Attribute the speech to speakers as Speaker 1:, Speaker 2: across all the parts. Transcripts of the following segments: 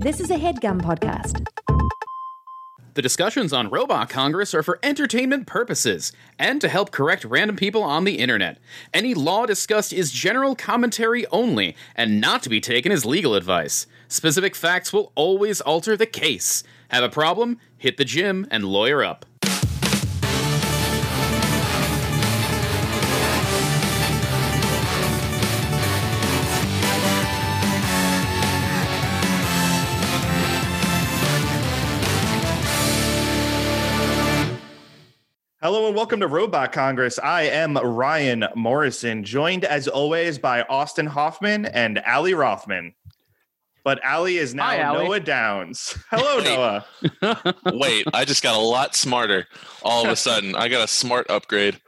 Speaker 1: This is a headgum podcast.
Speaker 2: The discussions on Robot Congress are for entertainment purposes and to help correct random people on the internet. Any law discussed is general commentary only and not to be taken as legal advice. Specific facts will always alter the case. Have a problem? Hit the gym and lawyer up.
Speaker 3: Hello and welcome to Robot Congress. I am Ryan Morrison, joined as always by Austin Hoffman and Ali Rothman. But Ali is now
Speaker 2: Hi, Ally.
Speaker 3: Noah Downs. Hello, Noah.
Speaker 4: Wait, I just got a lot smarter all of a sudden. I got a smart upgrade.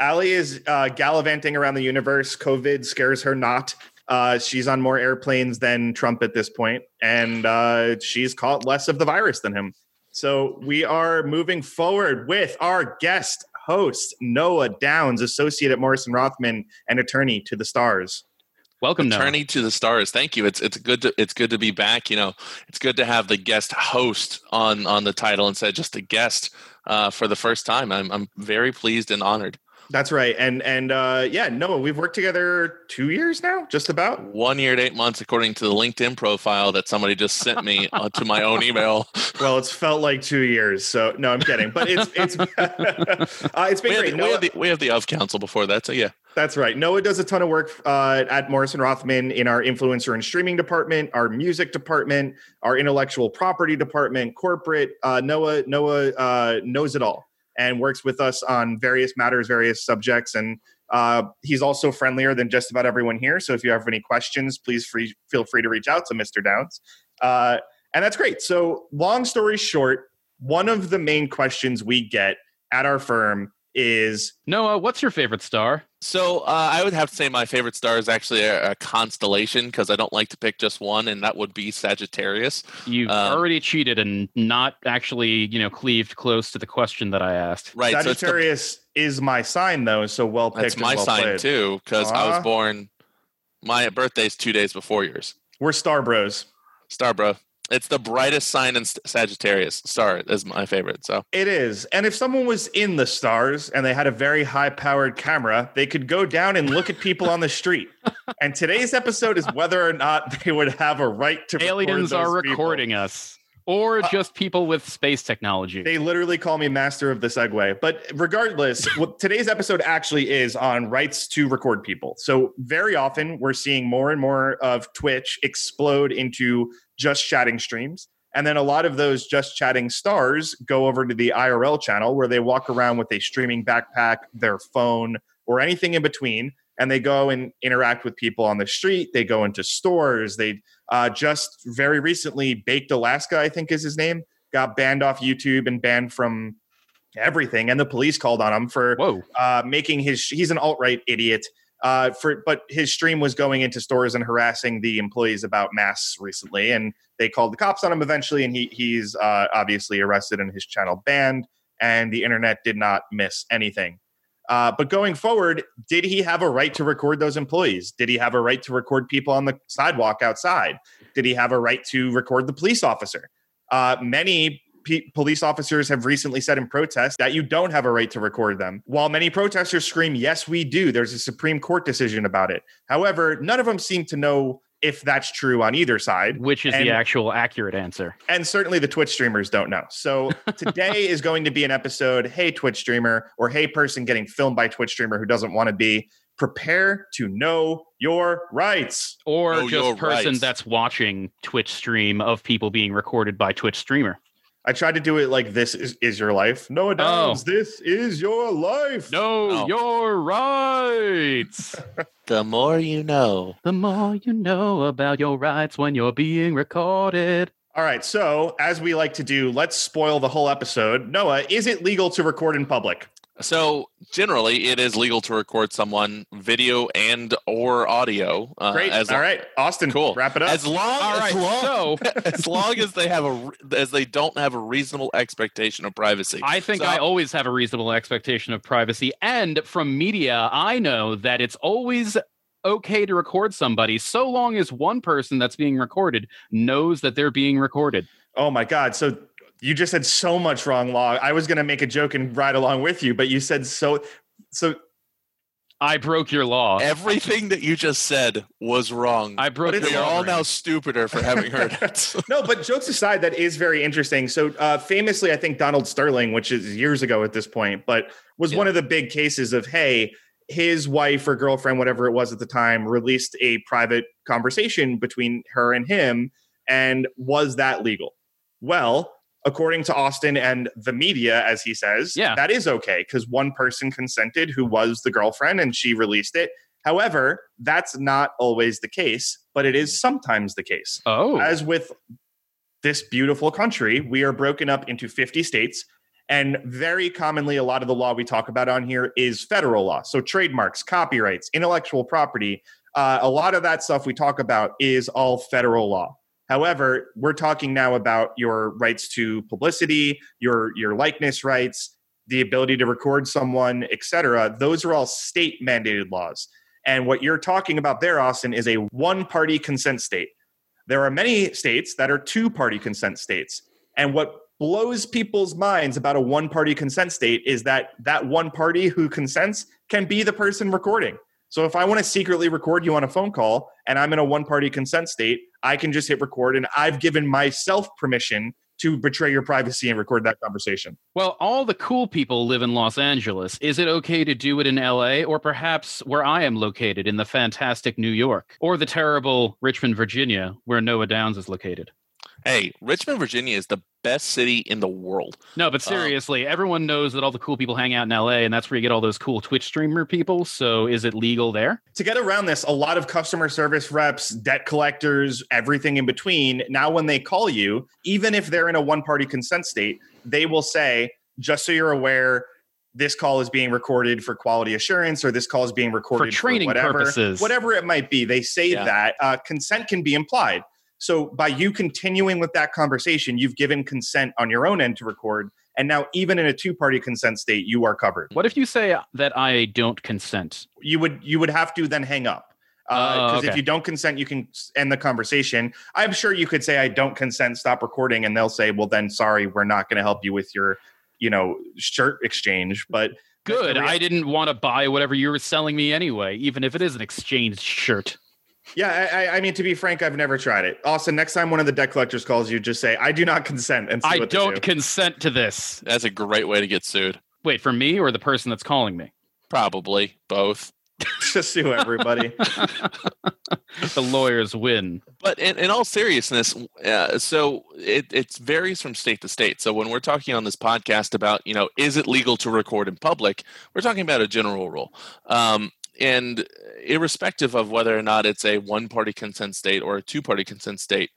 Speaker 3: Ali is uh, gallivanting around the universe. COVID scares her not. Uh, she's on more airplanes than Trump at this point, and uh, she's caught less of the virus than him. So we are moving forward with our guest host, Noah Downs, associate at Morrison Rothman and attorney to the stars.
Speaker 2: Welcome, Noah.
Speaker 4: Attorney to the stars. Thank you. It's it's good to it's good to be back. You know, it's good to have the guest host on on the title instead of just a guest uh, for the first time. I'm I'm very pleased and honored.
Speaker 3: That's right. And and uh, yeah, Noah, we've worked together two years now, just about.
Speaker 4: One year and eight months, according to the LinkedIn profile that somebody just sent me uh, to my own email.
Speaker 3: Well, it's felt like two years. So no, I'm kidding. But it's it's uh, it's been
Speaker 4: We
Speaker 3: great.
Speaker 4: the, we,
Speaker 3: Noah,
Speaker 4: have the, we have the of counsel before that, so yeah.
Speaker 3: That's right. Noah does a ton of work uh, at Morrison Rothman in our influencer and streaming department, our music department, our intellectual property department, corporate. Uh, Noah Noah uh, knows it all and works with us on various matters, various subjects, and uh, he's also friendlier than just about everyone here. So if you have any questions, please free, feel free to reach out to Mr. Downs. Uh, and that's great. So long story short, one of the main questions we get at our firm is
Speaker 2: Noah, what's your favorite star?
Speaker 4: So uh, I would have to say my favorite star is actually a, a constellation because I don't like to pick just one, and that would be Sagittarius.
Speaker 2: You've
Speaker 4: Um,
Speaker 2: already cheated and not actually, you know, cleaved close to the question that I asked.
Speaker 4: Right. So the-
Speaker 3: Sagittarius is my sign, though. So well picked.
Speaker 4: That's
Speaker 3: and
Speaker 4: my
Speaker 3: well
Speaker 4: sign
Speaker 3: played.
Speaker 4: too, because I was born. My birthday's two days before yours.
Speaker 3: We're star bros.
Speaker 4: Star, bro. It's the brightest sign in Sagittarius. Star is my favorite. So
Speaker 3: It is. And if someone was in the stars and they had a very high powered camera, they could go down and look at people on the street. And today's episode is whether or not they would have a right to record
Speaker 2: Aliens are
Speaker 3: those people.
Speaker 2: recording us, or
Speaker 3: Uh,
Speaker 2: just people with space technology.
Speaker 3: They literally call me master of the segue. But regardless, what today's episode actually is on rights to record people. So very often we're seeing more and more of Twitch explode into just chatting streams. And then a lot of those just chatting stars go over to the IRL channel where they walk around with a streaming backpack, their phone, or anything in between. And they go and interact with people on the street. They go into stores. They uh, just very recently, Baked Alaska, I think is his name, got banned off YouTube and banned from everything. And the police called on him for
Speaker 2: Whoa.
Speaker 3: uh, making his. He's an alt right idiot. Uh, for but his stream was going into stores and harassing the employees about masks recently, and they called the cops on him eventually, and he he's uh, obviously arrested and his channel banned, and the internet did not miss anything. Uh, but going forward, did he have a right to record those employees? Did he have a right to record people on the sidewalk outside? Did he have a right to record the police officer? Uh, many pe- police officers have recently said in protest that you don't have a right to record them. While many protesters scream, yes, we do, there's a Supreme Court decision about it. However, none of them seem to know if that's true on either side.
Speaker 2: Which is
Speaker 3: And-
Speaker 2: the actual accurate answer?
Speaker 3: And certainly the Twitch streamers don't know. So today is going to be an episode Hey, Twitch streamer, or Hey, person getting filmed by Twitch streamer who doesn't want to be. Prepare to know your rights.
Speaker 2: Or
Speaker 4: Know
Speaker 2: just person
Speaker 4: rights.
Speaker 2: that's watching Twitch stream of people being recorded by Twitch streamer.
Speaker 3: I tried to do it like this is, is your life. No, Noah Downs, this is your life.
Speaker 2: No,
Speaker 4: Oh.
Speaker 2: your rights.
Speaker 4: the more you know.
Speaker 2: the more you know about your rights when you're being recorded.
Speaker 3: All right. So, as we like to do, let's spoil the whole episode. Noah, is it legal to record in public?
Speaker 4: So generally, it is legal to record someone video and or audio. Uh,
Speaker 3: Great.
Speaker 4: As,
Speaker 3: All right. Austin,
Speaker 4: Cool.
Speaker 3: wrap it up.
Speaker 4: As long
Speaker 2: All
Speaker 4: as
Speaker 2: right,
Speaker 4: long,
Speaker 2: so
Speaker 4: as long as they have a as they don't have a reasonable expectation of privacy.
Speaker 2: I think
Speaker 4: So-
Speaker 2: I always have a reasonable expectation of privacy. And from media, I know that it's always okay to record somebody so long as one person that's being recorded knows that they're being recorded.
Speaker 3: Oh my God. So you just said so much wrong law. I was going to make a joke and ride along with you, but you said so. So
Speaker 2: I broke your law.
Speaker 4: Everything that you just said was wrong.
Speaker 2: I broke
Speaker 3: But
Speaker 2: your
Speaker 3: it's
Speaker 4: we are all now stupider for having heard it.
Speaker 3: no, but jokes aside, that is very interesting. So, uh, famously, I think Donald Sterling, which is years ago at this point, but was
Speaker 4: Yeah.
Speaker 3: one of the big cases of hey, his wife or girlfriend, whatever it was at the time, released a private conversation between her and him, and was that legal? Well, according to Austin and the media, as he says,
Speaker 2: Yeah.
Speaker 3: that is okay because one person consented who was the girlfriend and she released it. However, that's not always the case, but it is sometimes the case
Speaker 2: oh,
Speaker 3: as with this beautiful country, we are broken up into 50 states. And very commonly, a lot of the law we talk about on here is federal law. So, trademarks, copyrights, intellectual property, uh, a lot of that stuff we talk about is all federal law. However, we're talking now about your rights to publicity, your your likeness rights, the ability to record someone, etc. Those are all state mandated laws. And what you're talking about there, Austin, is a one party consent state. There are many states that are two party consent states. And what blows people's minds about a one party consent state is that that one party who consents can be the person recording. So if I want to secretly record you on a phone call and I'm in a one party consent state, I can just hit record and I've given myself permission to betray your privacy and record that conversation.
Speaker 2: well, all the cool people live in Los Angeles. Is it okay to do it in LA or perhaps where I am located in the fantastic New York or the terrible Richmond, Virginia, where Noah Downs is located?
Speaker 4: Hey, Richmond, Virginia is the best city in the world.
Speaker 2: No, but
Speaker 4: Um,
Speaker 2: seriously, everyone knows that all the cool people hang out in LA and that's where you get all those cool Twitch streamer people. So is it legal there?
Speaker 3: to get around this, a lot of customer service reps, debt collectors, everything in between, now when they call you, even if they're in a one party consent state, they will say, just so you're aware, this call is being recorded for quality assurance or this call is being recorded for
Speaker 2: training
Speaker 3: whatever,
Speaker 2: purposes.
Speaker 3: Whatever it might be, they say
Speaker 4: Yeah.
Speaker 3: that uh, consent can be implied. So by you continuing with that conversation, you've given consent on your own end to record. And now, even in a two party consent state, you are covered.
Speaker 2: What if you say that I don't consent?
Speaker 3: you would you would have to then hang up because
Speaker 2: Oh,
Speaker 3: if
Speaker 2: okay.
Speaker 3: you don't consent you can end the conversation i'm sure you could say i don't consent stop recording and they'll say well then sorry we're not going to help you with your you know shirt exchange but
Speaker 2: Good. I didn't want to buy whatever you were selling me anyway, even if it is an exchange shirt.
Speaker 3: Yeah I, I- I mean to be frank i've never tried it austin next time one of the debt collectors calls you just say i do not consent and see
Speaker 2: I
Speaker 3: what
Speaker 2: don't
Speaker 3: do.
Speaker 2: consent to this.
Speaker 4: That's a great way to get sued.
Speaker 2: Wait, for me or the person that's calling me?
Speaker 4: Probably both.
Speaker 3: just sue everybody
Speaker 2: the lawyers win.
Speaker 4: But in, in all seriousness, uh, so it, it varies from state to state. So when we're talking on this podcast about, you know, is it legal to record in public, we're talking about a general rule. Um, and irrespective of whether or not it's a one party consent state or a two party consent state,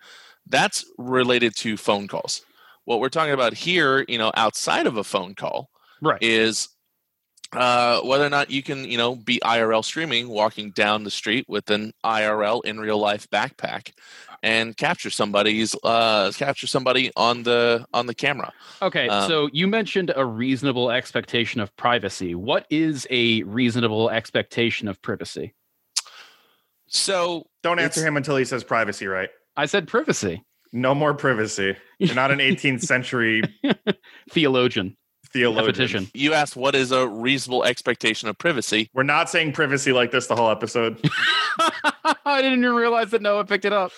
Speaker 4: that's related to phone calls. What we're talking about here, you know, outside of a phone call
Speaker 2: Right.
Speaker 4: is uh, whether or not you can, you know, be IRL streaming, walking down the street with an IRL in real life backpack, and capture somebody's uh, capture somebody on the on the camera.
Speaker 2: Okay,
Speaker 4: Um,
Speaker 2: so you mentioned a reasonable expectation of privacy. What is a reasonable expectation of privacy?
Speaker 4: So
Speaker 3: don't answer him until he says privacy right
Speaker 2: I said privacy.
Speaker 3: no more privacy you're not an 18th century
Speaker 2: Theologian.
Speaker 3: Theologian
Speaker 2: Repetition.
Speaker 4: you asked what is a reasonable expectation of privacy.
Speaker 3: we're not saying privacy like this the whole episode
Speaker 2: I didn't even realize that Noah picked it up.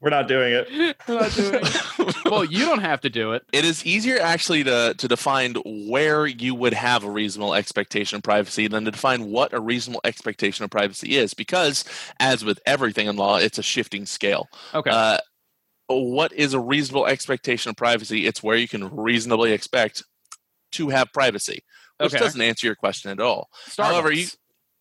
Speaker 3: we're not doing it
Speaker 2: We're not doing it. well, you don't have to do it.
Speaker 4: it is easier actually to, to define where you would have a reasonable expectation of privacy than to define what a reasonable expectation of privacy is because as with everything in law it's a shifting scale
Speaker 2: Okay.
Speaker 4: uh, what is a reasonable expectation of privacy it's where you can reasonably expect to have privacy which
Speaker 2: Okay.
Speaker 4: doesn't answer your question at all however, you-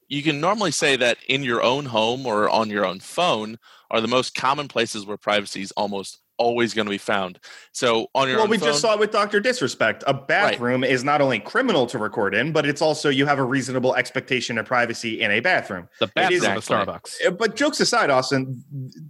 Speaker 4: you can normally say that in your own home or on your own phone are the most common places where privacy is almost always going to be found. So on your
Speaker 3: well
Speaker 4: own
Speaker 3: we
Speaker 4: phone,
Speaker 3: just saw it with dr disrespect. A bathroom is not only criminal to record in but it's also you have a reasonable expectation of privacy in a bathroom.
Speaker 2: The bathroom of
Speaker 4: Exactly.
Speaker 2: Starbucks.
Speaker 3: Uh, but jokes aside austin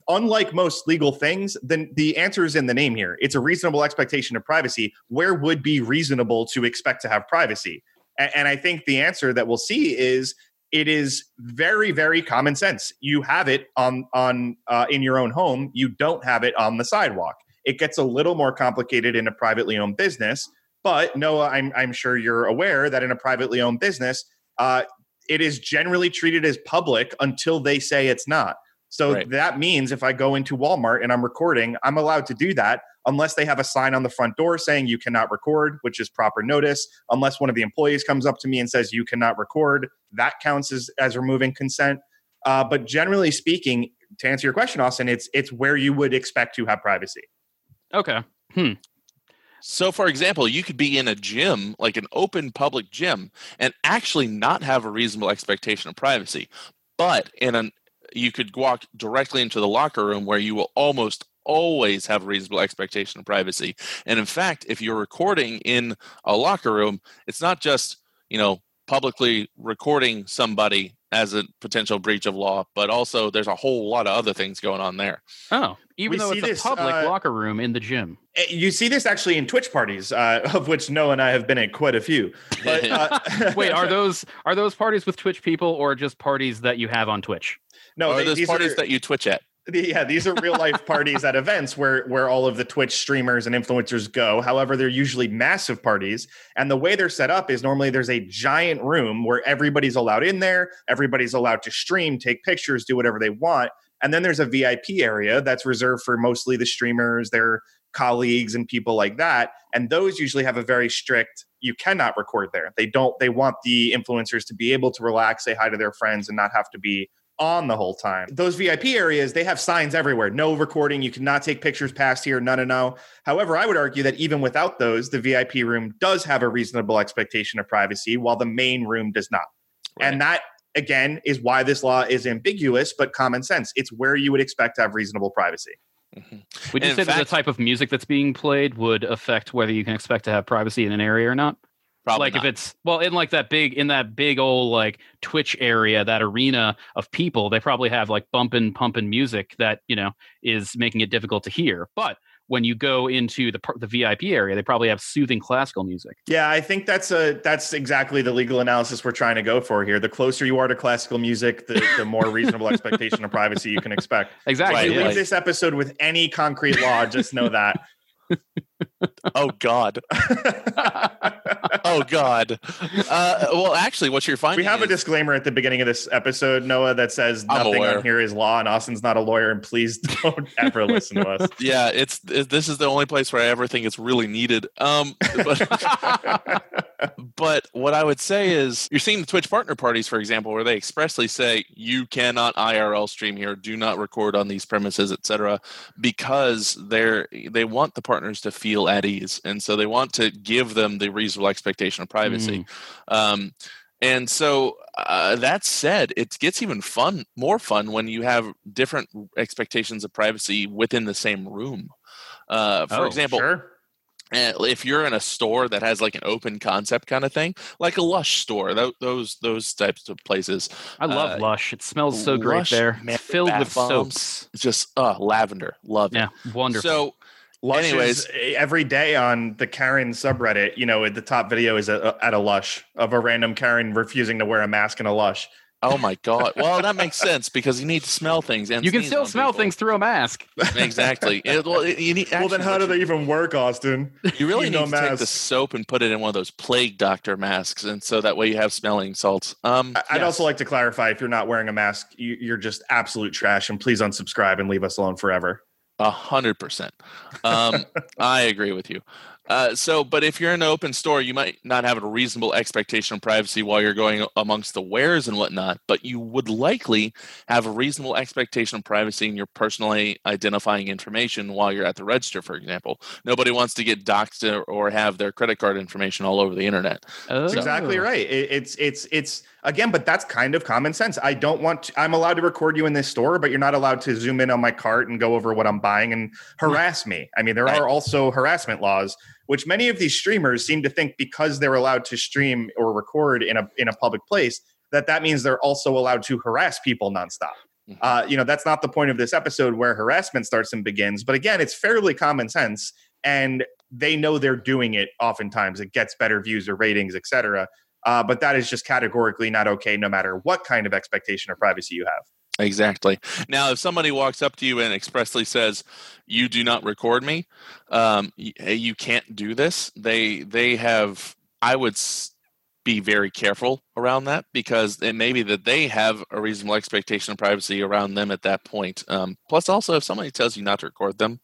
Speaker 3: unlike most legal things then the answer is in the name here. It's a reasonable expectation of privacy. Where would be reasonable to expect to have privacy? And i think the answer that we'll see is it is very very common sense. You have it on on uh, in your own home. You don't have it on the sidewalk. It gets a little more complicated in a privately owned business, but Noah, I'm I'm sure you're aware that in a privately owned business, uh, it is generally treated as public until they say it's not. So
Speaker 4: Right.
Speaker 3: that means if I go into Walmart and I'm recording, I'm allowed to do that unless they have a sign on the front door saying you cannot record, which is proper notice. Unless one of the employees comes up to me and says you cannot record, that counts as, as removing consent. Uh, but generally speaking, to answer your question, Austin, it's it's where you would expect to have privacy.
Speaker 5: Okay.
Speaker 4: So, for example, you could be in a gym, like an open public gym, and actually not have a reasonable expectation of privacy. But in an, you could walk directly into the locker room where you will almost always have a reasonable expectation of privacy. And in fact, if you're recording in a locker room, it's not just you know publicly recording somebody as a potential breach of law, but also there's a whole lot of other things going on there.
Speaker 5: Oh, even
Speaker 3: We
Speaker 5: though it's
Speaker 3: this,
Speaker 5: a public
Speaker 3: uh,
Speaker 5: locker room in the gym.
Speaker 3: Uh, You see this actually in Twitch parties, uh, of which Noah and I have been at quite a few. But uh,
Speaker 5: Wait, are those are those parties with Twitch people or just parties that you have on Twitch?
Speaker 3: no?
Speaker 4: or
Speaker 3: they-
Speaker 4: those
Speaker 3: these
Speaker 4: parties
Speaker 3: are,
Speaker 4: that you twitch at.
Speaker 3: Yeah, these are real life parties at events where where all of the Twitch streamers and influencers go. However, they're usually massive parties, and the way they're set up is normally there's a giant room where everybody's allowed in there, everybody's allowed to stream, take pictures, do whatever they want, and then there's a VIP area that's reserved for mostly the streamers, their colleagues, and people like that. And those usually have a very strict you cannot record there. They don't. They want the influencers to be able to relax, say hi to their friends, and not have to be on the whole time. Those VIP areas, they have signs everywhere. No recording. You cannot take pictures past here. No, no, no. However, I would argue that even without those, the VIP room does have a reasonable expectation of privacy, while the main room does not. And that, again, is why this law is ambiguous, but common sense. It's where you would expect to have reasonable privacy.
Speaker 4: Mhm.
Speaker 5: Would you
Speaker 4: In
Speaker 5: say that the type of music that's being played would affect whether you can expect to have privacy in an area or not?
Speaker 4: Probably
Speaker 5: like
Speaker 4: not.
Speaker 5: if it's well in like that big in that big old like Twitch area, that arena of people, they probably have like bumping, pumping music that you know is making it difficult to hear. But when you go into the par- the VIP area, they probably have soothing classical music.
Speaker 3: Yeah, I think that's a that's exactly the legal analysis we're trying to go for here. The closer you are to classical music, the, the more reasonable expectation of privacy you can expect.
Speaker 5: Exactly.
Speaker 3: If you leave
Speaker 4: right.
Speaker 3: this episode with any concrete law, just know that.
Speaker 4: oh God. oh God. Uh, well, actually, what you're finding
Speaker 3: we have a disclaimer at the beginning of this episode, Noah, that says
Speaker 4: I'm
Speaker 3: nothing
Speaker 4: aware.
Speaker 3: on here is law, and Austin's not a lawyer, and please don't ever listen to us.
Speaker 4: yeah, it's it, this is the only place where I ever think it's really needed. Um, but, but what I would say is you're seeing the Twitch partner parties, for example, where they expressly say you cannot IRL stream here, do not record on these premises, etc., because they're they want the partners to feel at ease, and so they want to give them the reasonable expectation of privacy. Um, and so uh, that said, it gets even fun, more fun when you have different expectations of privacy within the same room. Uh, for
Speaker 5: Oh,
Speaker 4: example,
Speaker 3: Sure.
Speaker 4: Uh, if you're in a store that has like an open concept kind of thing, like a Lush store, tho- those those types of places,
Speaker 5: I love
Speaker 4: Uh,
Speaker 5: Lush. It smells so great
Speaker 4: Lush,
Speaker 5: there.
Speaker 4: man,
Speaker 5: filled with
Speaker 4: bombs.
Speaker 5: soaps.
Speaker 4: it's just uh, lavender, love it.
Speaker 5: Yeah, wonderful.
Speaker 4: So
Speaker 3: Lush
Speaker 4: Anyways.
Speaker 3: is, every day on the Karen subreddit, you know, the top video is a, at a Lush of a random Karen refusing to wear a mask in a Lush.
Speaker 4: Oh my god, well that makes sense because you need to smell things and
Speaker 5: you can still smell
Speaker 4: people.
Speaker 5: things through a mask.
Speaker 4: exactly. It- well, it- you need,
Speaker 3: well, then how do they even work, Austin?
Speaker 4: You really
Speaker 3: You
Speaker 4: need
Speaker 3: know
Speaker 4: to take the soap and put it in one of those plague doctor masks, and so that way you have smelling salts. Um,
Speaker 3: I- I'd
Speaker 5: Yes.
Speaker 3: also like to clarify if you're not wearing a mask, you, you're just absolute trash, and please unsubscribe and leave us alone forever.
Speaker 4: A hundred percent. Um, I agree with you. Uh, so, but if you're in an open store, you might not have a reasonable expectation of privacy while you're going amongst the wares and whatnot, but you would likely have a reasonable expectation of privacy in your personally identifying information while you're at the register, for example. Nobody wants to get doxxed or, or have their credit card information all over the internet.
Speaker 3: That's exactly
Speaker 5: Oh.
Speaker 3: right. It, it's it's it's again, but that's kind of common sense. I don't want. To, I'm allowed to record you in this store, but you're not allowed to zoom in on my cart and go over what I'm buying and harass me. I mean, there
Speaker 4: Right.
Speaker 3: are also harassment laws, which many of these streamers seem to think because they're allowed to stream or record in a in a public place that that means they're also allowed to harass people nonstop.
Speaker 4: Mhm.
Speaker 3: Uh, you know, that's not the point of this episode where harassment starts and begins. But again, it's fairly common sense, and they know they're doing it. Oftentimes, it gets better views or ratings, etc. Uh, but that is just categorically not okay, no matter what kind of expectation of privacy you have.
Speaker 4: Exactly. Now, if somebody walks up to you and expressly says, "You do not record me," um, you can't do this. They they have. I would be very careful around that because it may be that they have a reasonable expectation of privacy around them at that point. Um, plus, also, if somebody tells you not to record them,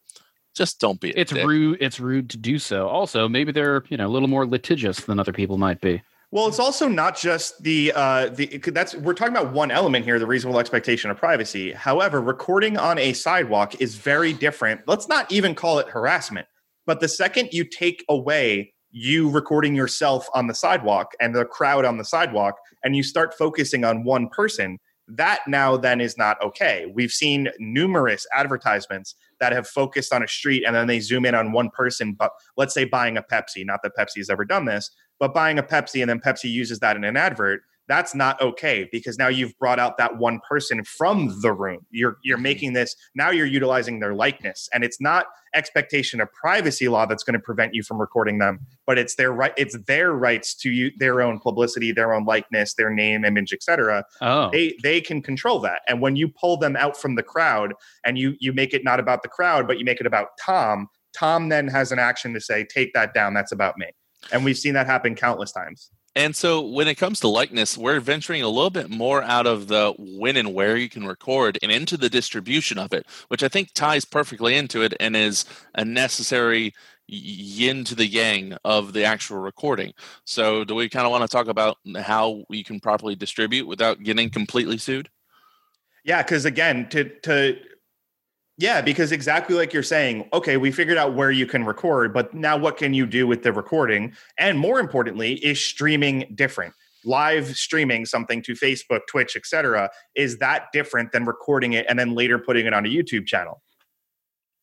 Speaker 4: just don't be.
Speaker 2: it's
Speaker 4: dick.
Speaker 2: rude. It's rude to do so. Also, maybe they're you know a little more litigious than other people might be.
Speaker 3: Well, it's also not just the uh, the that's we're talking about one element here, the reasonable expectation of privacy. However, recording on a sidewalk is very different. Let's not even call it harassment. But the second you take away you recording yourself on the sidewalk and the crowd on the sidewalk and you start focusing on one person that now then is not okay we've seen numerous advertisements that have focused on a street and then they zoom in on one person but let's say buying a pepsi not that pepsi has ever done this but buying a pepsi and then pepsi uses that in an advert that's not okay because now you've brought out that one person from the room. You're you're mm-hmm. making this now you're utilizing their likeness. And it's not expectation of privacy law that's going to prevent you from recording them but it's their right it's their rights to you their own publicity their own likeness their name image etc
Speaker 2: oh.
Speaker 3: they they can control that. And when you pull them out from the crowd and you you make it not about the crowd but you make it about tom tom then has an action to say take that down that's about me and we've seen that happen countless times
Speaker 4: and so when it comes to likeness, we're venturing a little bit more out of the when and where you can record and into the distribution of it, which I think ties perfectly into it and is a necessary yin to the yang of the actual recording. So do we kind of want to talk about how you can properly distribute without getting completely sued?
Speaker 3: Yeah, because again, to to yeah, because exactly like you're saying, okay, we figured out where you can record, but now what can you do with the recording? And more importantly, is streaming different? Live streaming something to Facebook, Twitch, etc. Is that different than recording it and then later putting it on a YouTube channel?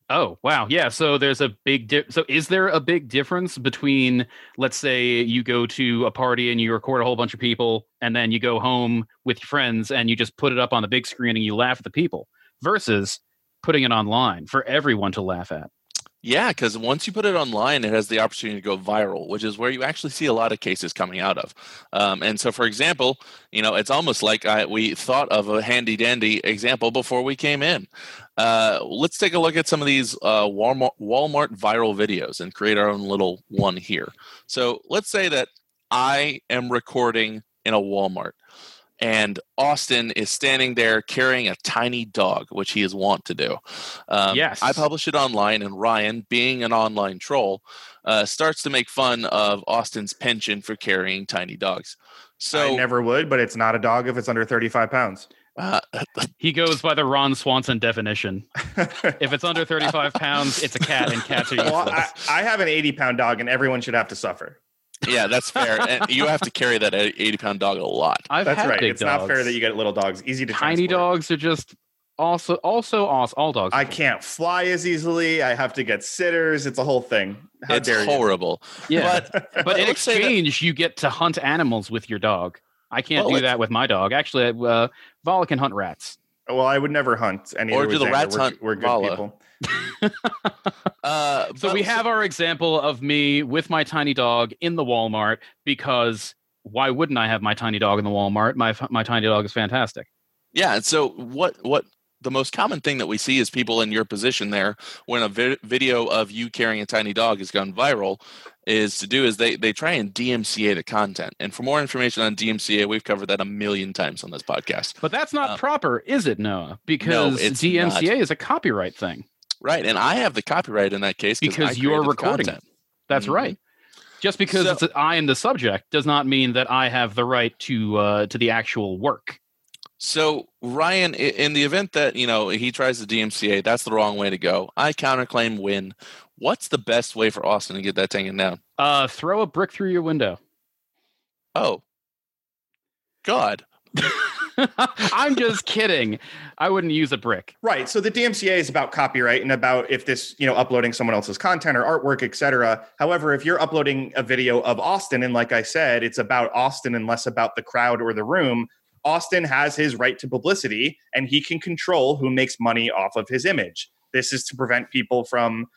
Speaker 2: Oh wow, yeah. So there's a big di- so is there a big difference between let's say you go to a party and you record a whole bunch of people and then you go home with your friends and you just put it up on the big screen and you laugh at the people versus putting it online for everyone to laugh at.
Speaker 4: Yeah, because once you put it online, it has the opportunity to go viral, which is where you actually see a lot of cases coming out of. Um, and so, for example, you know, it's almost like I, we thought of a handy dandy example before we came in. Uh, let's take a look at some of these uh, Walmart, Walmart viral videos and create our own little one here. So, let's say that I am recording in a Walmart and Austin is standing there carrying a tiny dog, which he is wont to do.
Speaker 2: Um, yes,
Speaker 4: I publish it online, and Ryan, being an online troll, uh, starts to make fun of Austin's penchant for carrying tiny dogs. So
Speaker 3: I never would, but it's not a dog if it's under thirty-five pounds. Uh,
Speaker 2: he goes by the Ron Swanson definition. if it's under 35 pounds, it's a cat, and cats are useless. Well, I,
Speaker 3: I have an 80 pound dog, and everyone should have to suffer.
Speaker 4: Yeah, that's fair. and you have to carry that eighty pound dog a lot.
Speaker 2: I've
Speaker 3: that's right.
Speaker 2: it's
Speaker 3: dogs. not fair that you get little dogs. Easy to
Speaker 2: tiny
Speaker 3: transport.
Speaker 2: dogs are just also also all dogs.
Speaker 3: I can't fly as easily. I have to get sitters. It's a whole thing. How
Speaker 4: it's
Speaker 3: dare
Speaker 4: horrible.
Speaker 2: You? Yeah, but, but in exchange, you get to hunt animals with your dog. I can't well, do that with my dog. Actually, uh, Vala can hunt rats.
Speaker 3: Well, I would never hunt any.
Speaker 4: Or do the rats we're, hunt?
Speaker 3: We're good Vala. people.
Speaker 2: uh, so we have our example of me with my tiny dog in the Walmart because why wouldn't I have my tiny dog in the Walmart? My my tiny dog is fantastic.
Speaker 4: Yeah. And so what what the most common thing that we see is people in your position there when a vi- video of you carrying a tiny dog has gone viral is to do is they they try and DMCA the content. And for more information on DMCA, we've covered that a million times on this podcast.
Speaker 2: But that's not um, proper, is it, Noah? Because no, DMCA not. is a copyright thing.
Speaker 4: Right, and I have the copyright in that case
Speaker 2: because you're recording it. That's mm-hmm. right. Just because so, it's I am the subject does not mean that I have the right to uh, to the actual work.
Speaker 4: So Ryan, in the event that you know he tries the DMCA, that's the wrong way to go. I counterclaim win. What's the best way for Austin to get that taken down?
Speaker 2: Uh, throw a brick through your window.
Speaker 4: Oh, God.
Speaker 2: I'm just kidding. I wouldn't use a brick.
Speaker 3: Right. So the DMCA is about copyright and about if this, you know, uploading someone else's content or artwork, etc. However, if you're uploading a video of Austin, and like I said, it's about Austin and less about the crowd or the room, Austin has his right to publicity and he can control who makes money off of his image. This is to prevent people from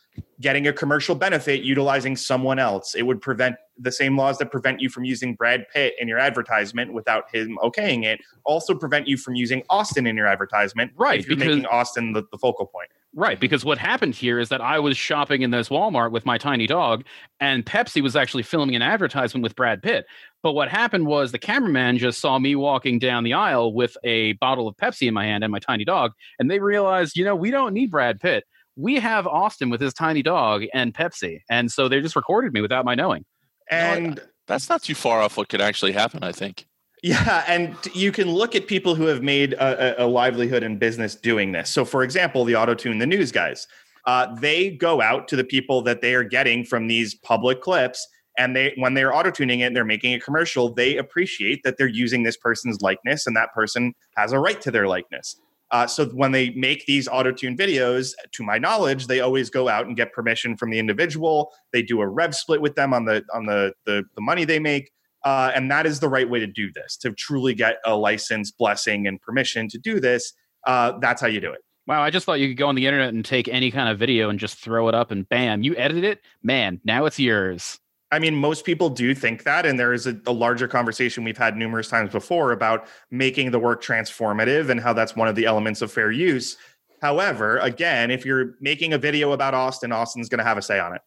Speaker 3: getting a commercial benefit utilizing someone else. It would prevent the same laws that prevent you from using Brad Pitt in your advertisement without him okaying it. Also prevent you from using Austin in your advertisement.
Speaker 2: Right,
Speaker 3: If you're
Speaker 2: because-
Speaker 3: making Austin the, the focal point.
Speaker 2: Right, because what happened here is that I was shopping in this Walmart with my tiny dog, and Pepsi was actually filming an advertisement with Brad Pitt. But what happened was the cameraman just saw me walking down the aisle with a bottle of Pepsi in my hand and my tiny dog, and they realized, you know, we don't need Brad Pitt. We have Austin with his tiny dog and Pepsi. And so they just recorded me without my knowing.
Speaker 3: And
Speaker 4: That's not too far off what could actually happen, I think.
Speaker 3: Yeah, and you can look at people who have made a, a, a livelihood in business doing this. So, for example, the auto tune the news guys, uh, they go out to the people that they are getting from these public clips, and they when they're auto tuning it, they're making a commercial. They appreciate that they're using this person's likeness, and that person has a right to their likeness. Uh, so when they make these auto tune videos, to my knowledge, they always go out and get permission from the individual. They do a rev split with them on the on the the, the money they make. Uh, and that is the right way to do this to truly get a license, blessing, and permission to do this. Uh, that's how you do it.
Speaker 2: Wow, I just thought you could go on the internet and take any kind of video and just throw it up and bam, you edit it. Man, now it's yours.
Speaker 3: I mean, most people do think that, and there is a, a larger conversation we've had numerous times before about making the work transformative and how that's one of the elements of fair use. However, again, if you're making a video about Austin, Austin's going to have a say on it.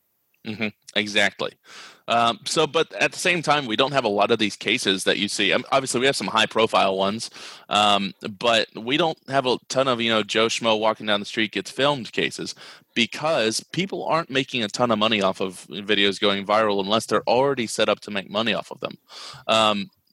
Speaker 4: Hmm Exactly. Um, so, but at the same time, we don't have a lot of these cases that you see. Um, obviously, we have some high-profile ones, um, but we don't have a ton of you know Joe Schmo walking down the street gets filmed cases because people aren't making a ton of money off of videos going viral unless they're already set up to make money off of them.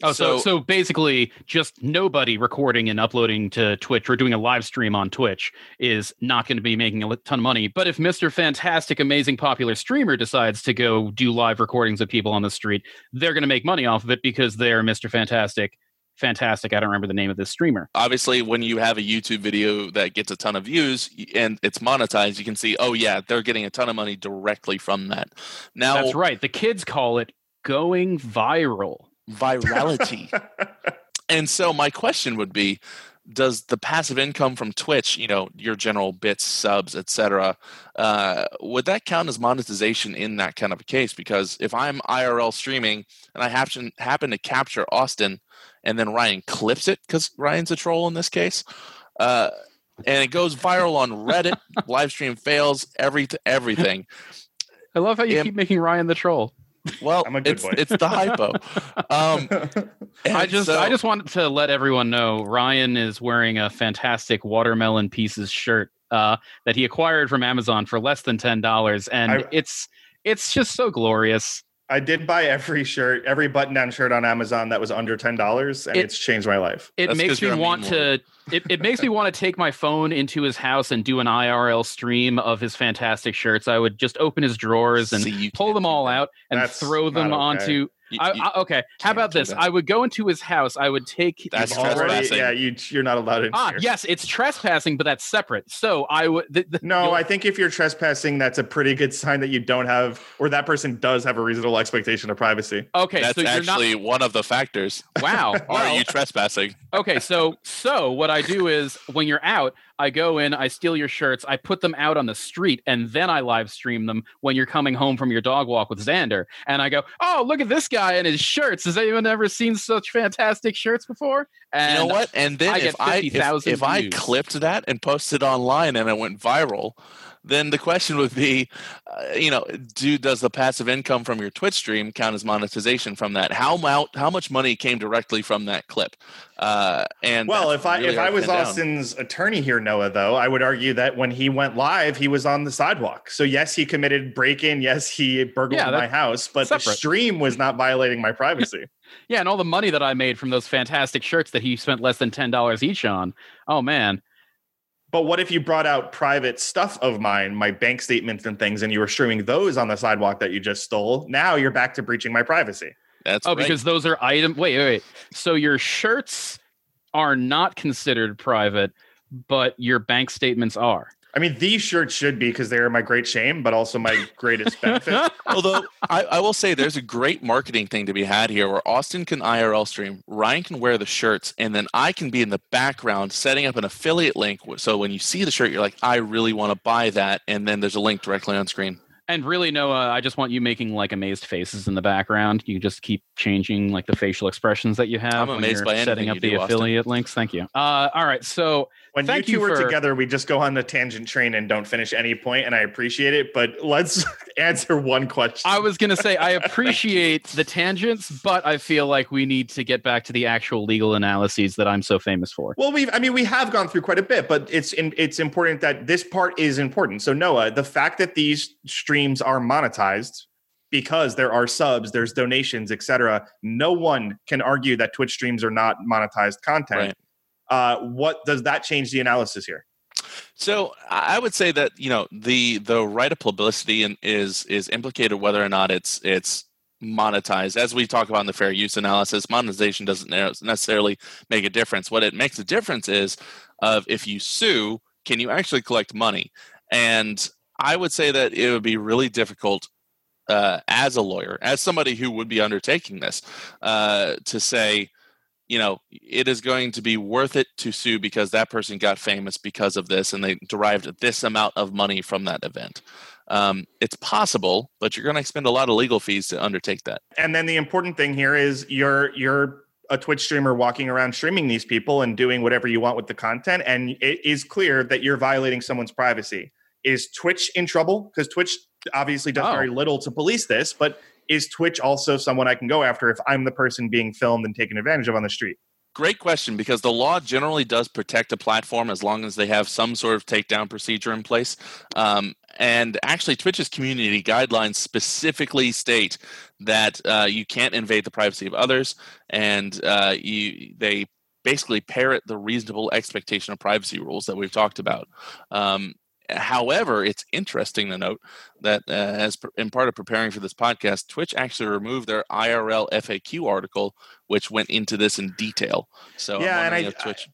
Speaker 2: Oh, so, so basically, just nobody recording and uploading to Twitch or doing a live stream on Twitch is not going to be making a ton of money. But if Mr. Fantastic, amazing, popular streamer decides to go do live recordings of people on the street, they're going to make money off of it because they're Mr. Fantastic. Fantastic. I don't remember the name of this streamer.
Speaker 4: obviously when you have a youtube video that gets a ton of views and it's monetized you can see oh yeah they're getting a ton of money directly from that now
Speaker 2: That's right. The kids call it going viral.
Speaker 4: Virality. And so my question would be does the passive income from twitch you know your general bits subs etc uh, would that count as monetization in that kind of a case? Because if i'm irl streaming and i happen happen to capture austin and then ryan clips it because ryan's a troll in this case uh, and it goes viral on reddit live stream fails every everything.
Speaker 2: I love how you keep making Ryan the troll.
Speaker 4: Well
Speaker 3: I'm a good
Speaker 4: it's,
Speaker 3: boy.
Speaker 4: it's the hypo um,
Speaker 2: I just
Speaker 4: so-
Speaker 2: I just wanted to let everyone know Ryan is wearing a fantastic watermelon pieces shirt uh, that he acquired from Amazon for less than ten dollars, and
Speaker 3: I-
Speaker 2: it's it's just so glorious.
Speaker 3: I did buy every shirt, every button down shirt on Amazon that was under $10, and
Speaker 2: It-
Speaker 3: it's changed my life.
Speaker 2: It
Speaker 4: That's 'cause
Speaker 2: makes me want to. It, it makes me want to take my phone into his house and do an IRL stream of his fantastic shirts. I would just open his drawers and
Speaker 4: See,
Speaker 2: pull them all out and
Speaker 3: That's
Speaker 2: throw them
Speaker 3: okay.
Speaker 2: onto.
Speaker 4: You-
Speaker 2: I,
Speaker 4: you-
Speaker 2: I, okay, how about this?
Speaker 4: that.
Speaker 2: I would go into his house. I would take.
Speaker 4: That's
Speaker 2: his
Speaker 4: trespassing.
Speaker 3: yeah, you, you're not allowed in
Speaker 2: Ah,
Speaker 3: here.
Speaker 2: yes, it's trespassing, but that's separate. So I would. The, the,
Speaker 3: No, I think if you're trespassing, that's a pretty good sign that you don't have, or that person does have a reasonable expectation of privacy.
Speaker 2: Okay,
Speaker 4: That's
Speaker 2: so you're
Speaker 4: actually one of the factors.
Speaker 2: not. Wow.
Speaker 4: Are
Speaker 2: well,
Speaker 4: you trespassing?
Speaker 2: okay, so so what I do is when you're out, I go in, I steal your shirts, I put them out on the street, and then I live stream them when you're coming home from your dog walk with Xander. And I go, "Oh, look at this guy and his shirts! Has anyone ever seen such fantastic shirts before?" And
Speaker 4: you know what? And then
Speaker 2: I
Speaker 4: if
Speaker 2: get
Speaker 4: I if,
Speaker 2: 50,000
Speaker 4: if I clipped that and posted online and it went viral, then the question would be, uh, you know, do does the passive income from your Twitch stream count as monetization from that? How mou- how much money came directly from that clip? Uh, and
Speaker 3: Well,
Speaker 4: that's
Speaker 3: if I
Speaker 4: really
Speaker 3: if I was
Speaker 4: pin down.
Speaker 3: Austin's attorney here, Noah, though, I would argue that when he went live, he was on the sidewalk. So yes, he committed break-in. Yes, he burgled
Speaker 2: Yeah,
Speaker 3: my house, but the stream was not violating my privacy.
Speaker 2: yeah, and all the money that I made from those fantastic shirts that he spent less than ten dollars each on. Oh man,
Speaker 3: But what if you brought out private stuff of mine, my bank statements and things, and you were streaming those on the sidewalk that you just stole? Now you're back to breaching my privacy.
Speaker 4: that's
Speaker 2: oh,
Speaker 4: right.
Speaker 2: because those are item. Wait, wait, wait. So your shirts are not considered private, but your bank statements are.
Speaker 3: I mean, these shirts should be because they are my great shame, but also my greatest benefit.
Speaker 4: Although I, I, will say there's a great marketing thing to be had here where Austin can IRL stream, Ryan can wear the shirts, and then I can be in the background setting up an affiliate link. So when you see the shirt, you're like, I really want to buy that. And then there's a link directly on screen.
Speaker 2: And really, Noah, I just want you making like amazed faces in the background. You just keep changing like the facial expressions that you have.
Speaker 4: I'm amazed by
Speaker 2: setting up the
Speaker 4: do,
Speaker 2: affiliate
Speaker 4: Austin.
Speaker 2: links. Thank you. Uh, all right, so
Speaker 3: when
Speaker 2: Thank
Speaker 3: you two
Speaker 2: you
Speaker 3: are
Speaker 2: for-
Speaker 3: together, we just go on the tangent train and don't finish any point, and I appreciate it. But let's answer one question.
Speaker 2: I was going to say I appreciate the tangents, but I feel like we need to get back to the actual legal analyses that I'm so famous for.
Speaker 3: Well, we've I mean we have gone through quite a bit, but it's in, it's important that this part is important. So Noah, the fact that these streams are monetized because there are subs, there's donations, etc. No one can argue that Twitch streams are not monetized content.
Speaker 4: Right.
Speaker 3: Uh, what does that change the analysis here?
Speaker 4: So I would say that you know the the right of publicity is is implicated whether or not it's it's monetized. As we talk about in the fair use analysis, monetization doesn't necessarily make a difference. What it makes a difference is of if you sue, can you actually collect money? And I would say that it would be really difficult uh, as a lawyer, as somebody who would be undertaking this, uh, to say, you know, it is going to be worth it to sue because that person got famous because of this and they derived this amount of money from that event. Um, it's possible, but you're going to expend a lot of legal fees to undertake that.
Speaker 3: And then the important thing here is you're you're a Twitch streamer walking around streaming these people and doing whatever you want with the content, and it is clear that you're violating someone's privacy. Is Twitch in trouble? Because Twitch obviously does
Speaker 2: Oh.
Speaker 3: very little to police this, but is Twitch also someone I can go after if I'm the person being filmed and taken advantage of on the street?
Speaker 4: Great question because the law generally does protect a platform as long as they have some sort of takedown procedure in place. Um, and actually, Twitch's community guidelines specifically state that uh, you can't invade the privacy of others, and uh, you they basically parrot the reasonable expectation of privacy rules that we've talked about. Um, however, it's interesting to note that uh, as per- in part of preparing for this podcast, Twitch actually removed their IRL FAQ article, which went into this in detail. So
Speaker 3: Yeah, and I-
Speaker 4: Twitch.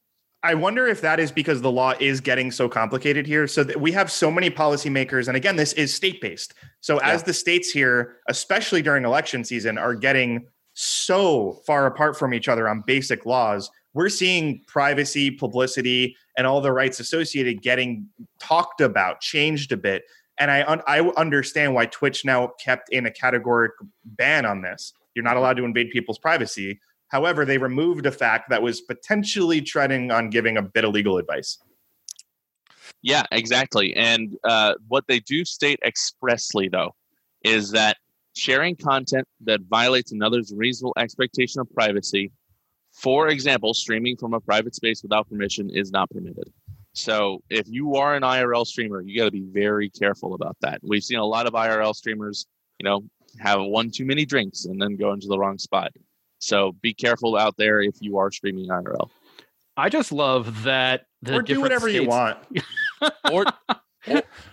Speaker 3: I wonder if that is because the law is getting so complicated here. So we have so many policymakers, and again, this is state based. So as the states here, especially during election season, are getting so far apart from each other on basic laws, we're seeing privacy, publicity, and all the rights associated getting talked about, changed a bit. And I un- I understand why Twitch now kept in a categoric ban on this. You're not allowed to invade people's privacy. However, they removed a FAQ that was potentially treading on giving a bit of legal advice.
Speaker 4: Yeah, exactly. And uh, what they do state expressly, though, is that sharing content that violates another's reasonable expectation of privacy, for example, streaming from a private space without permission, is not permitted. So if you are an IRL streamer, you got to be very careful about that. We've seen a lot of IRL streamers, you know, have one too many drinks and then go into the wrong spot. So be careful out there if you are streaming IRL.
Speaker 2: I just love that the
Speaker 3: or do
Speaker 2: different
Speaker 3: whatever you want.
Speaker 4: Or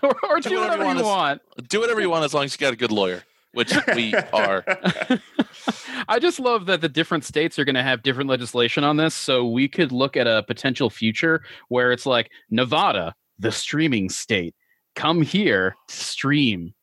Speaker 2: or, or do,
Speaker 4: Do whatever
Speaker 2: whatever
Speaker 4: you
Speaker 2: you
Speaker 4: want.
Speaker 2: want.
Speaker 4: do whatever you want as long as you got a good lawyer, which we are.
Speaker 2: I just love that the different states are going to have different legislation on this. So we could look at a potential future where it's like Nevada, the streaming state, come here, stream.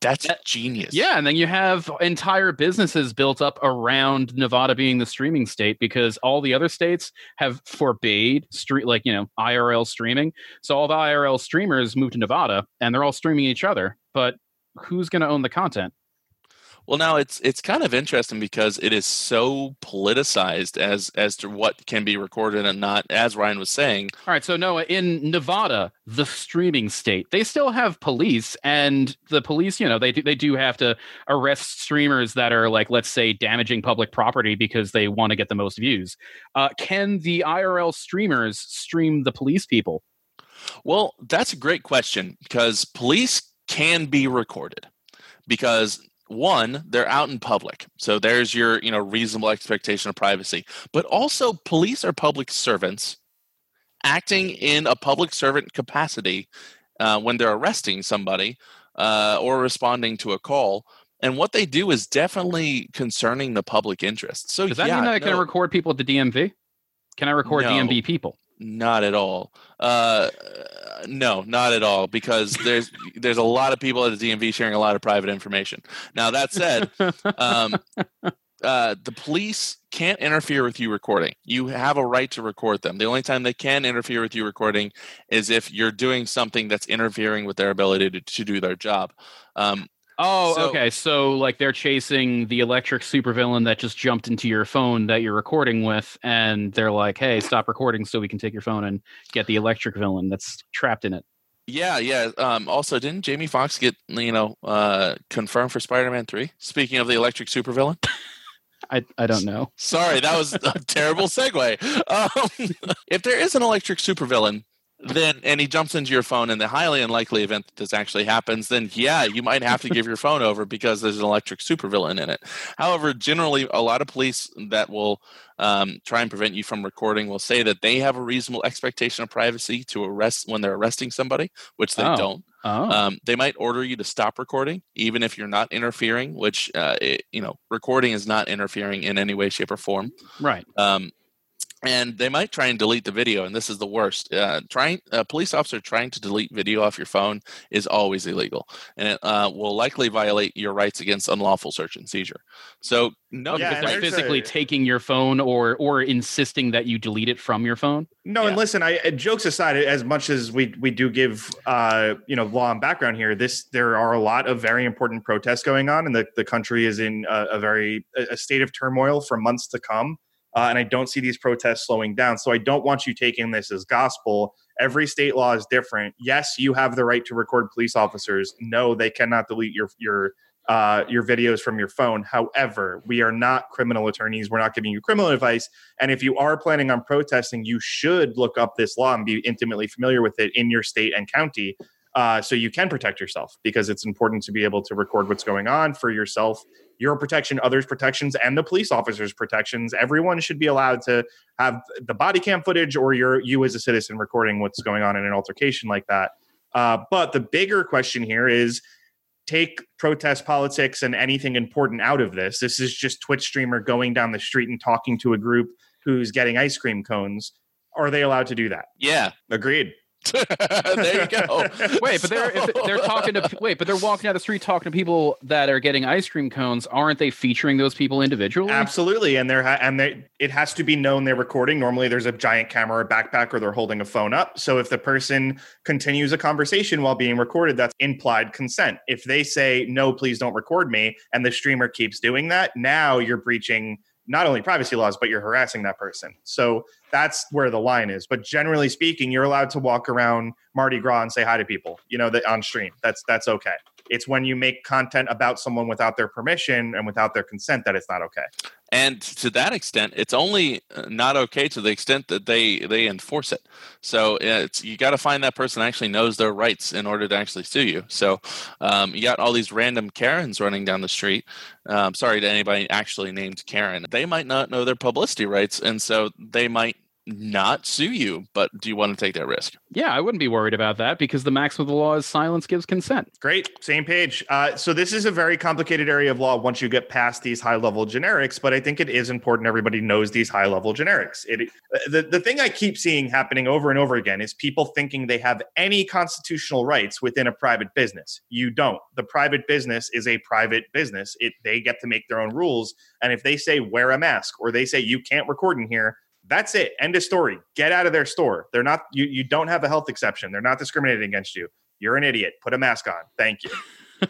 Speaker 4: That's
Speaker 2: Uh,
Speaker 4: genius.
Speaker 2: Yeah, and then you have entire businesses built up around Nevada being the streaming state because all the other states have forbade street like you know IRL streaming. So all the IRL streamers moved to Nevada and they're all streaming each other. But who's going to own the content?
Speaker 4: Well, now it's it's kind of interesting because it is so politicized as as to what can be recorded and not. As Ryan was saying,
Speaker 2: All right, so Noah, in Nevada, the streaming state, they still have police, and the police, you know, they do, they do have to arrest streamers that are like, let's say, damaging public property because they want to get the most views. Uh, can the IRL streamers stream the police people?
Speaker 4: well, that's a great question because police can be recorded because one they're out in public so there's your you know reasonable expectation of privacy but also police are public servants acting in a public servant capacity uh, when they're arresting somebody uh, or responding to a call and what they do is definitely concerning the public interest so
Speaker 2: Does that
Speaker 4: yeah,
Speaker 2: mean that I can record people at the DMV? Can I record
Speaker 4: No.
Speaker 2: DMV people?
Speaker 4: Not at all. Uh, no, not at all, because there's there's a lot of people at the DMV sharing a lot of private information. Now that said, um, uh, the police can't interfere with you recording. You have a right to record them. The only time they can interfere with you recording is if you're doing something that's interfering with their ability to, to do their job. Um,
Speaker 2: Oh,
Speaker 4: So-
Speaker 2: okay. So like they're chasing the electric supervillain that just jumped into your phone that you're recording with, and they're like, "Hey, stop recording so we can take your phone and get the electric villain that's trapped in it."
Speaker 4: yeah, yeah. Um, also, didn't Jamie Foxx get you know uh, confirmed for Spider-Man Three? Speaking of the electric supervillain.
Speaker 2: I I don't know.
Speaker 4: Sorry, that was a terrible segue. Um, if there is an electric supervillain, then and he jumps into your phone in the highly unlikely event that this actually happens, then yeah, you might have to give your phone over because there's an electric supervillain in it. However, generally, a lot of police that will um, try and prevent you from recording will say that they have a reasonable expectation of privacy to arrest when they're arresting somebody, which they
Speaker 2: Oh.
Speaker 4: don't.
Speaker 2: Oh,
Speaker 4: Um, they might order you to stop recording, even if you're not interfering. Which uh, it, you know, recording is not interfering in any way, shape, or form.
Speaker 2: right.
Speaker 4: Um, and they might try and delete the video, and this is the worst. Uh, trying a police officer trying to delete video off your phone is always illegal, and it uh, will likely violate your rights against unlawful search and seizure. So no,
Speaker 3: Yeah,
Speaker 2: because they're physically
Speaker 3: a-
Speaker 2: taking your phone or or insisting that you delete it from your phone.
Speaker 3: No,
Speaker 4: Yeah.
Speaker 3: and listen, I uh, jokes aside, as much as we we do give uh, you know law and background here, this there are a lot of very important protests going on, and the, the country is in a, a very a a state of turmoil for months to come. Uh, and I don't see these protests slowing down. So I don't want you taking this as gospel. Every state law is different. Yes, you have the right to record police officers. No, they cannot delete your your uh, your videos from your phone. However, we are not criminal attorneys. We're not giving you criminal advice. And if you are planning on protesting, you should look up this law and be intimately familiar with it in your state and county uh, so you can protect yourself because it's important to be able to record what's going on for yourself, your protection, others' protections, and the police officers' protections. Everyone should be allowed to have the body cam footage or your you as a citizen recording what's going on in an altercation like that. Uh, but the bigger question here is take protest politics and anything important out of this. This is just Twitch streamer going down the street and talking to a group who's getting ice cream cones. Are they allowed to do that?
Speaker 4: yeah,
Speaker 3: Agreed.
Speaker 4: there you go.
Speaker 2: Wait, but they're if they're talking to wait, but they're walking down the street talking to people that are getting ice cream cones. Aren't they featuring those people individually?
Speaker 3: Absolutely, and they're ha- and they it has to be known they're recording. Normally, there's a giant camera or backpack, or they're holding a phone up. So if the person continues a conversation while being recorded, that's implied consent. If they say no, please don't record me, and the streamer keeps doing that, now you're breaching not only privacy laws, but you're harassing that person. So that's where the line is. But generally speaking, you're allowed to walk around Mardi Gras and say hi to people, you know, that on stream. That's that's okay. It's when you make content about someone without their permission and without their consent that it's not okay.
Speaker 4: And to that extent it's only uh, not okay to the extent that they they enforce it. So it's you got to find that person actually knows their rights in order to actually sue you. So um, you got all these random karens running down the street. Um, sorry to anybody actually named karen. They might not know their publicity rights and so they might not sue you but do you want to take that risk
Speaker 2: Yeah, I wouldn't be worried about that because the maximum of the law is silence gives consent.
Speaker 3: Great, same page. Uh, so this is a very complicated area of law once you get past these high level generics, but I think it is important everybody knows these high level generics. It uh, the the thing I keep seeing happening over and over again is people thinking they have any constitutional rights within a private business. You don't. The private business is a private business. It they get to make their own rules, and if they say wear a mask or they say you can't record in here. That's it. End of story. Get out of their store. They're not you you don't have a health exception. They're not discriminating against you. You're an idiot. Put a mask on. Thank you.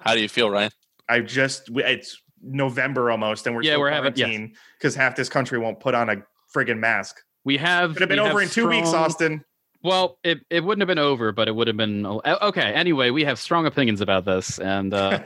Speaker 4: how do you feel ryan
Speaker 3: I just it's November almost, and we're
Speaker 2: Yeah, we're having- yes.
Speaker 3: because half this country won't put on a friggin' mask.
Speaker 2: We have
Speaker 3: Could have been over
Speaker 2: have
Speaker 3: in two weeks, Austin.
Speaker 2: Well, it, it wouldn't have been over, but it would have been okay. Anyway, we have strong opinions about this, and uh,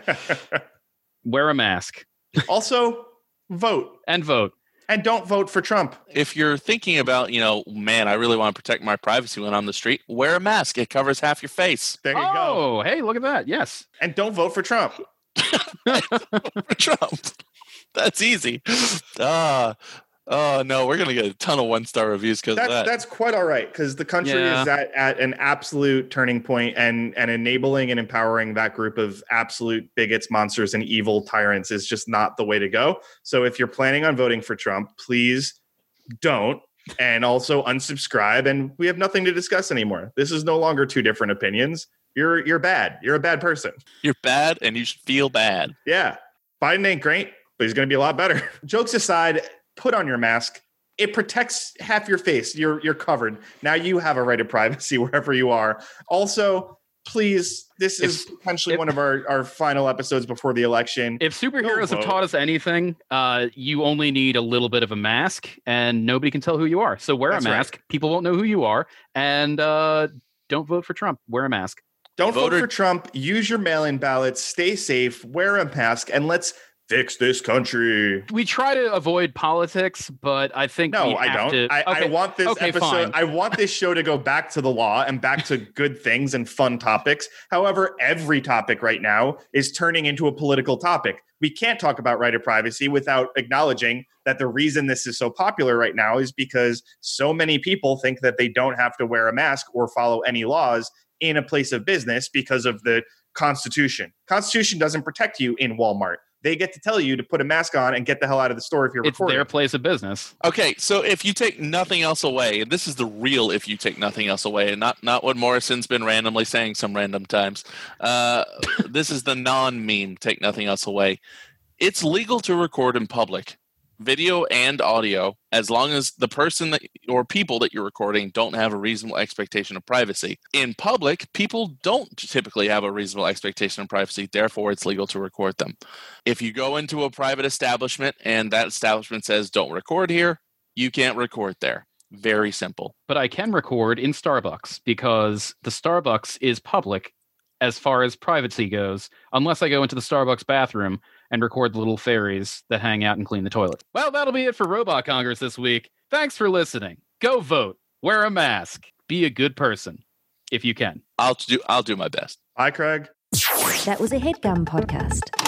Speaker 2: wear a mask
Speaker 3: also, vote
Speaker 2: and vote.
Speaker 3: And don't vote for Trump.
Speaker 4: if you're thinking about, you know, man, I really want to protect my privacy when I'm on the street, wear a mask. It covers half your face.
Speaker 3: There you go.
Speaker 2: oh, hey, look at that! Yes,
Speaker 3: And don't vote for Trump.
Speaker 4: For Trump. That's easy. Ah, oh no, we're gonna get a ton of one star reviews because
Speaker 3: That's
Speaker 4: that.
Speaker 3: that's quite all right because the country
Speaker 2: Yeah.
Speaker 3: is at, at an absolute turning point, and and enabling and empowering that group of absolute bigots, monsters, and evil tyrants is just not the way to go. So if you're planning on voting for Trump, please don't. and also unsubscribe. And we have nothing to discuss anymore. This is no longer two different opinions. You're you're bad. You're a bad person.
Speaker 4: You're bad, and you should feel bad.
Speaker 3: Yeah, Biden ain't great, but he's going to be a lot better. Jokes aside, put on your mask. It protects half your face. You're you're covered. Now you have a right of privacy wherever you are. Also, please, this is
Speaker 2: If-
Speaker 3: potentially
Speaker 2: if-
Speaker 3: one of our, our final episodes before the election.
Speaker 2: If superheroes have taught us anything, uh, you only need a little bit of a mask, and nobody can tell who you are. So wear
Speaker 3: That's
Speaker 2: a
Speaker 3: right.
Speaker 2: mask. People won't know who you are, and uh, don't vote for Trump. Wear a mask.
Speaker 3: Don't
Speaker 4: Voter-
Speaker 3: vote for Trump. Use your mail-in ballots. Stay safe. Wear a mask, and let's fix this country.
Speaker 2: We try to avoid politics, but I think
Speaker 3: No,
Speaker 2: we
Speaker 3: I
Speaker 2: have
Speaker 3: don't.
Speaker 2: to-
Speaker 3: I, I want this
Speaker 2: okay,
Speaker 3: episode.
Speaker 2: fine.
Speaker 3: I want this show to go back to the law and back to good things and fun topics. However, every topic right now is turning into a political topic. We can't talk about right of privacy without acknowledging that the reason this is so popular right now is because so many people think that they don't have to wear a mask or follow any laws in a place of business because of the Constitution. Constitution doesn't protect you in Walmart. They get to tell you to put a mask on and get the hell out of the store if you're
Speaker 2: it's
Speaker 3: recording.
Speaker 2: their place of business.
Speaker 4: Okay, so if you take nothing else away, and this is the real if you take nothing else away, and not not what Morrison's been randomly saying some random times. Uh, this is the non-meme. Take nothing else away. It's legal to record in public, video and audio, as long as the person that or people that you're recording don't have a reasonable expectation of privacy. In public, people don't typically have a reasonable expectation of privacy. Therefore, it's legal to record them. If you go into a private establishment and that establishment says don't record here, you can't record there. Very simple.
Speaker 2: But I can record in Starbucks because the Starbucks is public as far as privacy goes, unless I go into the Starbucks bathroom and record the little fairies that hang out and clean the toilet. Well, that'll be it for Robot Congress this week. Thanks for listening. Go vote. Wear a mask. Be a good person if you can.
Speaker 4: I'll do I'll do my best.
Speaker 3: Bye, Craig.
Speaker 1: That was a headgum podcast.